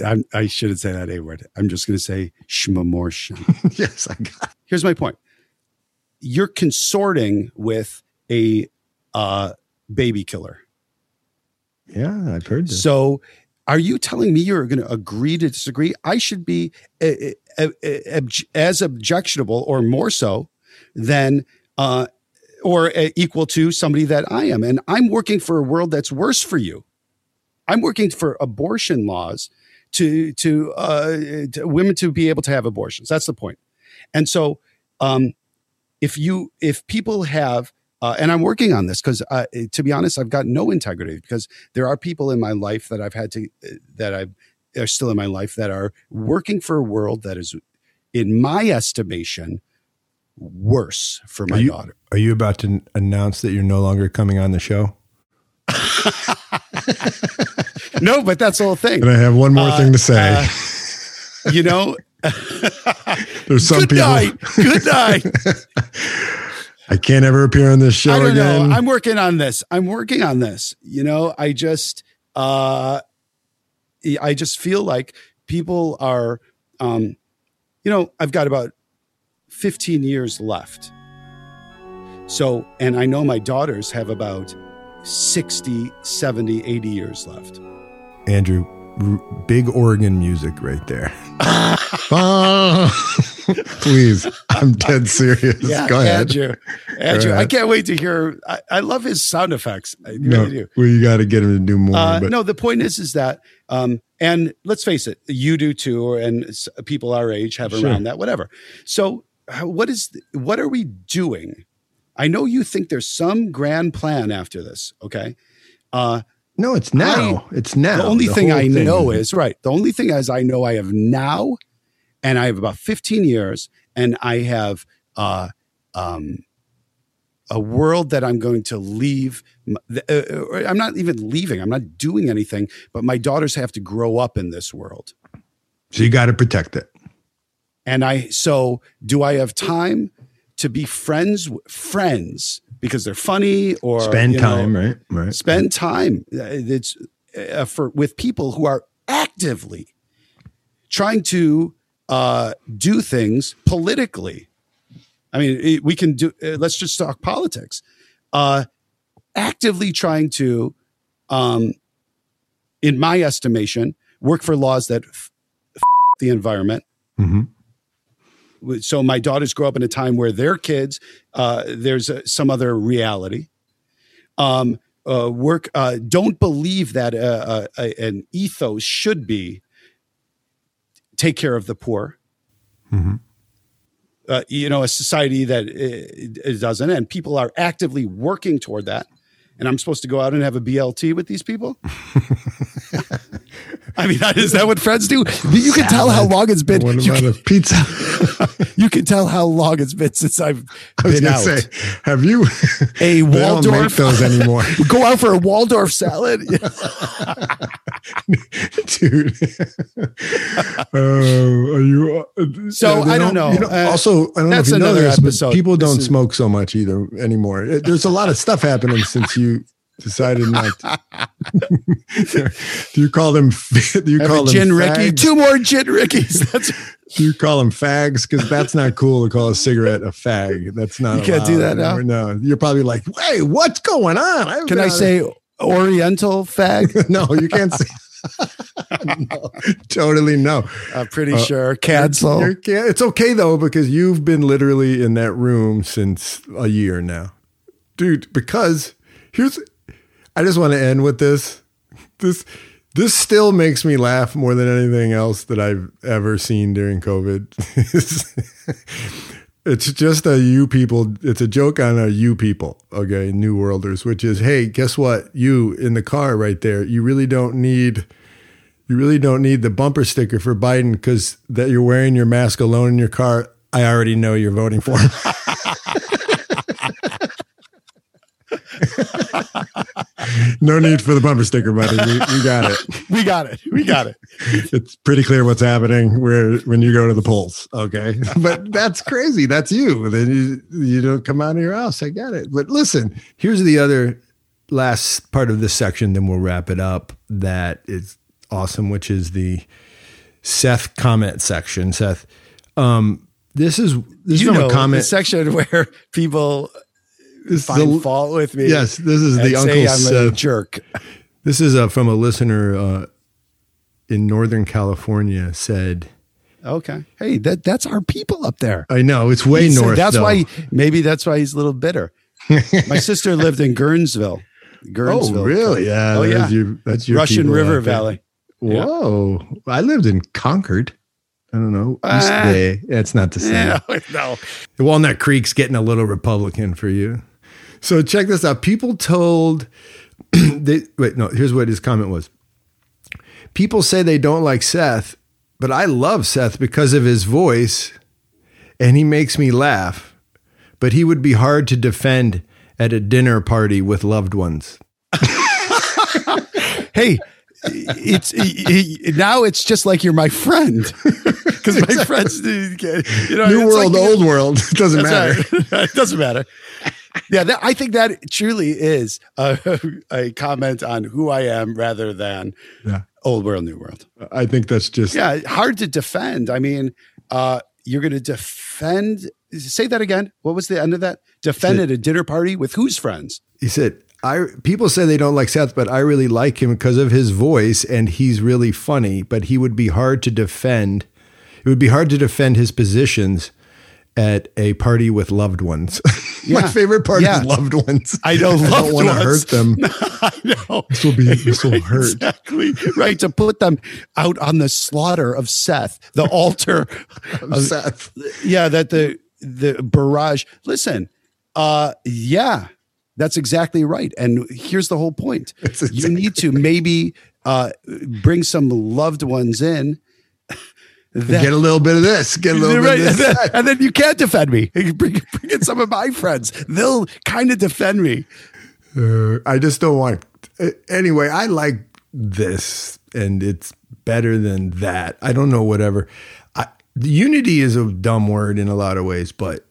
I'm, I shouldn't say that A word. I'm just going to say schmamortion. yes, I got. Here's my point. You're consorting with a uh, baby killer. Yeah, I've heard this. So, are you telling me you're going to agree to disagree? I should be uh, uh, uh, as objectionable or more so than uh, or uh, equal to somebody that I am. And I'm working for a world that's worse for you. I'm working for abortion laws to to, uh, to women to be able to have abortions. That's the point. And so, um, if you if people have uh, and I'm working on this because, uh, to be honest, I've got no integrity because there are people in my life that I've had to that I are still in my life that are working for a world that is, in my estimation, worse for my are you, daughter. Are you about to announce that you're no longer coming on the show? no, but that's the whole thing. And I have one more uh, thing to say. Uh, you know, there's some Good people. Night. Good night. I can't ever appear on this show I don't again. Know. I'm working on this. I'm working on this. You know, I just, uh, I just feel like people are, um, you know, I've got about 15 years left. So, and I know my daughters have about 60, 70, 80 years left. Andrew, r- big organ music right there. Please, I'm dead serious. Yeah, Go ahead. Andrew, Andrew, I can't wait to hear. I, I love his sound effects. I no, really do. Well, you got to get him to do more. Uh, no, the point is, is that, um, and let's face it, you do too, and people our age have Sure. around that, whatever. So, what is what are we doing? I know you think there's some grand plan after this. Okay, uh, No, it's now. it's now. the only thing whole I know is right. The only thing is I know I have now, and I have about 15 years, and I have uh, um, a world that I'm going to leave. uh, uh, I'm not even leaving. I'm not doing anything. But my daughters have to grow up in this world, so you got to protect it. and I. So, do I have time to be friends? Friends because they're funny or Spend you know, time, right? Right. spend time uh, it's uh, for with people who are actively trying to uh, do things politically i mean it- we can do uh, let's just talk politics uh, actively trying to um, in my estimation work for laws that f- f- the environment Mhm. So my daughters grow up in a time where their kids uh, there's uh some other reality. Um, uh, work uh, don't believe that uh, uh, an ethos should be take care of the poor. Mhm. uh, you know a society that uh, it doesn't and people are actively working toward that. And i'm supposed to go out and have a blt with these people i mean is that what friends do you can tell how long it's been What you about can, a pizza? you can tell how long it's been since i've I was been out say, have you? a They don't make waldorf those anymore, go out for a waldorf salad dude. Oh, are you? uh, So, they I don't know. Uh, also, I don't know if you know this, but people don't is- smoke so much either anymore. There's a lot of stuff happening since you decided not. to. do you call them? Do you Have call them gin rickey two more gin rickeys that's Do you call them fags? Because that's not cool to call a cigarette a fag. That's not. You can't do that now? No, you're probably like, "Hey, what's going on?" I've can i say oriental fag no? You can't say. no, totally no. i'm pretty Uh, sure cancel You're- yeah, it's okay though because you've been literally in that room since a year now, dude. Because here's, I just want to end with this. This this still makes me laugh more than anything else that I've ever seen during COVID. it's just a you people. It's a joke on a you people. Okay, New Worlders, which is, hey, guess what? You in the car right there. You really don't need you really don't need the bumper sticker for Biden because that you're wearing your mask alone in your car. I already know you're voting for him. no need for the bumper sticker, buddy. We, we got it. we got it we got it It's pretty clear what's happening where when you go to the polls. Okay, but that's crazy. That's you. Then you you don't come out of your house. I get it. But listen, here's the other last part of this section, then we'll wrap it up. That is awesome, which is the Seth comment section. Seth, um, this is this you is know, a comment the section where people This is find the- fault with me. Yes, this is the Uncle I'm a jerk. This is uh, from a listener uh, in Northern California. Said, Okay. Hey, that that's our people up there. "I know it's way He north. That's though. why maybe that's why he's a little bitter. My sister lived in Guerneville. Oh, really? Yeah. Oh, that's yeah. Your, that's your Russian River. Valley. Yeah. Whoa! I lived in Concord. I don't know. East Ah. Bay. It's not the same. Yeah, no. Walnut Creek's getting a little Republican for you. So check this out. People told they wait, no, here's what his comment was. People say they don't like Seth, but I love Seth because of his voice and he makes me laugh. But he would be hard to defend at a dinner party with loved ones. Hey, it's it, now it's just like you're my friend because my friends, you know, New it's world, like- old world. It doesn't matter. Right. it doesn't matter. Yeah, that, I think that truly is a, a comment on who I am rather than Yeah. old world, new world. I think that's just Yeah, hard to defend. I mean, uh, you're going to defend. Say that again. What was the end of that? Defend Say- at a dinner party with whose friends? he said I people say they don't like Seth, but I really like him because of his voice and he's really funny, but he would be hard to defend. It would be hard to defend his positions at a party with loved ones. My favorite part Yeah. is loved ones. I know. I don't want to hurt them. I know. This will be this will Right, hurt. Exactly. Right. To put them out on the slaughter of Seth, the altar of Seth. yeah, that the the barrage. Listen, uh, yeah, that's exactly right. And here's the whole point: That's you need to maybe uh, bring some loved ones in. That, Get a little bit of this. Get a little right, bit and, of this. then, and then you can't defend me. Bring, bring in some of my friends; they'll kind of defend me. Uh, I just don't want. uh, Anyway, I like this, and it's better than that. I don't know, whatever. I, unity is a dumb word in a lot of ways, but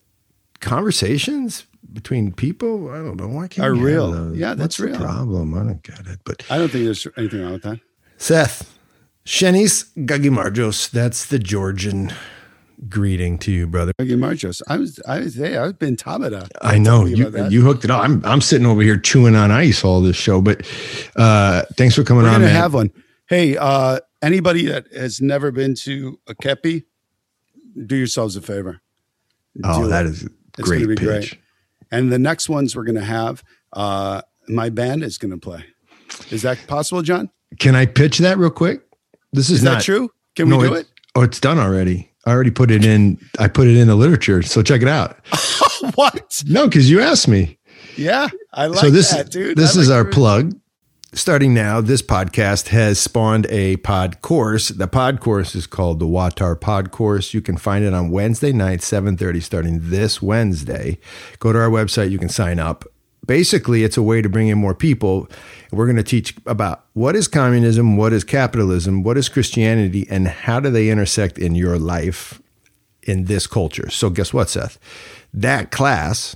conversations between people, I don't know. Why can't Are we have real. those? Yeah, that's What's real. The problem. I don't get it. But I don't think there's anything wrong with that. Seth, Shenis Gagimarjos, that's the Georgian greeting to you, brother. Maggie Marjos, I was, I was there. I've been Tamada. I know you, you hooked it up. I'm I'm sitting over here chewing on ice all this show, but uh, thanks for coming We're on, man. have one. Hey, uh, anybody that has never been to a kepi, do yourselves a favor. oh, Do that it. is great be pitch. great. And the next ones we're gonna have, uh, my band is gonna play. Is that possible, John? Can I pitch that real quick? This is, Is not that true? Can no, we do it- it? Oh, it's done already. I already put it in. I put it in the literature. So check it out. what? No, because you asked me. Yeah, I like so this that, dude. this I is like our plug. Starting now, this podcast has spawned a pod course. The pod course is called the WAWTAR Pod Course. You can find it on Wednesday night, 7:30, starting this Wednesday. Go to our website, you can sign up. Basically, it's a way to bring in more people. We're going to teach about what is communism, what is capitalism, what is Christianity, and how do they intersect in your life in this culture. So guess what, Seth? That class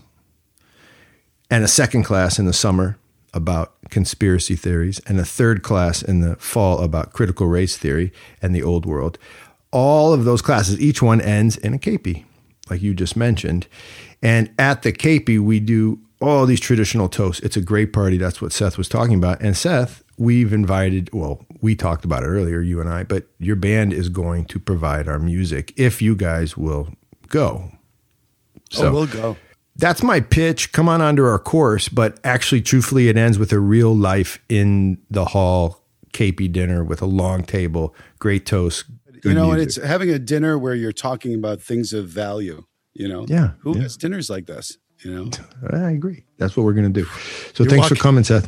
and a second class in the summer about conspiracy theories, and a third class in the fall about critical race theory and the old world. All of those classes, each one ends in a KP, like you just mentioned. And at the KP, we do all these traditional toasts. It's a great party. That's what Seth was talking about. And Seth, we've invited, well, we talked about it earlier, you and I, but your band is going to provide our music if you guys will go. oh, we'll go. That's my pitch. Come on onto our course, but actually, truthfully, it ends with a real life in the hall KP dinner with a long table, great toast. You know, and it's having a dinner where you're talking about things of value. You know, Yeah, Who yeah. has dinners like this? You know, I agree. That's what we're gonna do. So You're thanks for coming, Seth.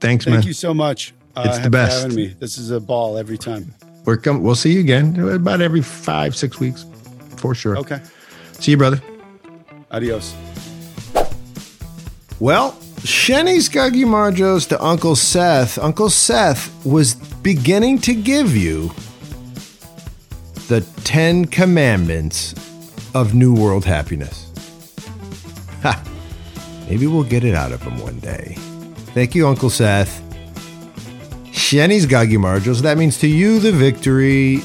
Thanks, thank man. Thank you so much. Uh, It's the best. having me. This is a ball every time. We're com- We'll see you again about every five, six weeks, for sure. Okay. See you, brother. Adios. Well, Shenny's Guggy Marjos to Uncle Seth. Uncle Seth was beginning to give you the Ten Commandments of New World Happiness. Ha! Maybe we'll get it out of him one day. Thank you, Uncle Seth. Shenny's Gagi Marjos. That means to you the victory.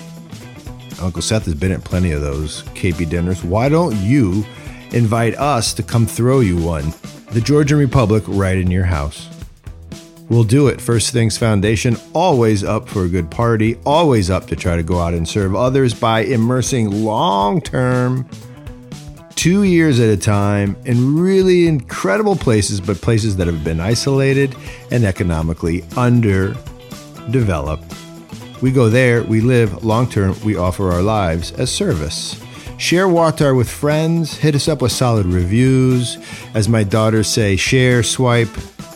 Uncle Seth has been at plenty of those KP dinners. Why don't you invite us to come throw you one? The Georgian Republic right in your house. We'll do it. First Things Foundation, always up for a good party, always up to try to go out and serve others by immersing long term, two years at a time, in really incredible places, but places that have been isolated and economically underdeveloped. We go there, we live long term, we offer our lives as service. Share WAWTAR with friends, hit us up with solid reviews. As my daughters say, share, swipe,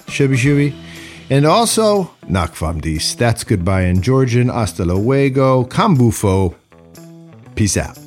shubi shubi. And also, Nakhvamdis. That's goodbye in Georgian. Hasta luego. Kambufo. Peace out.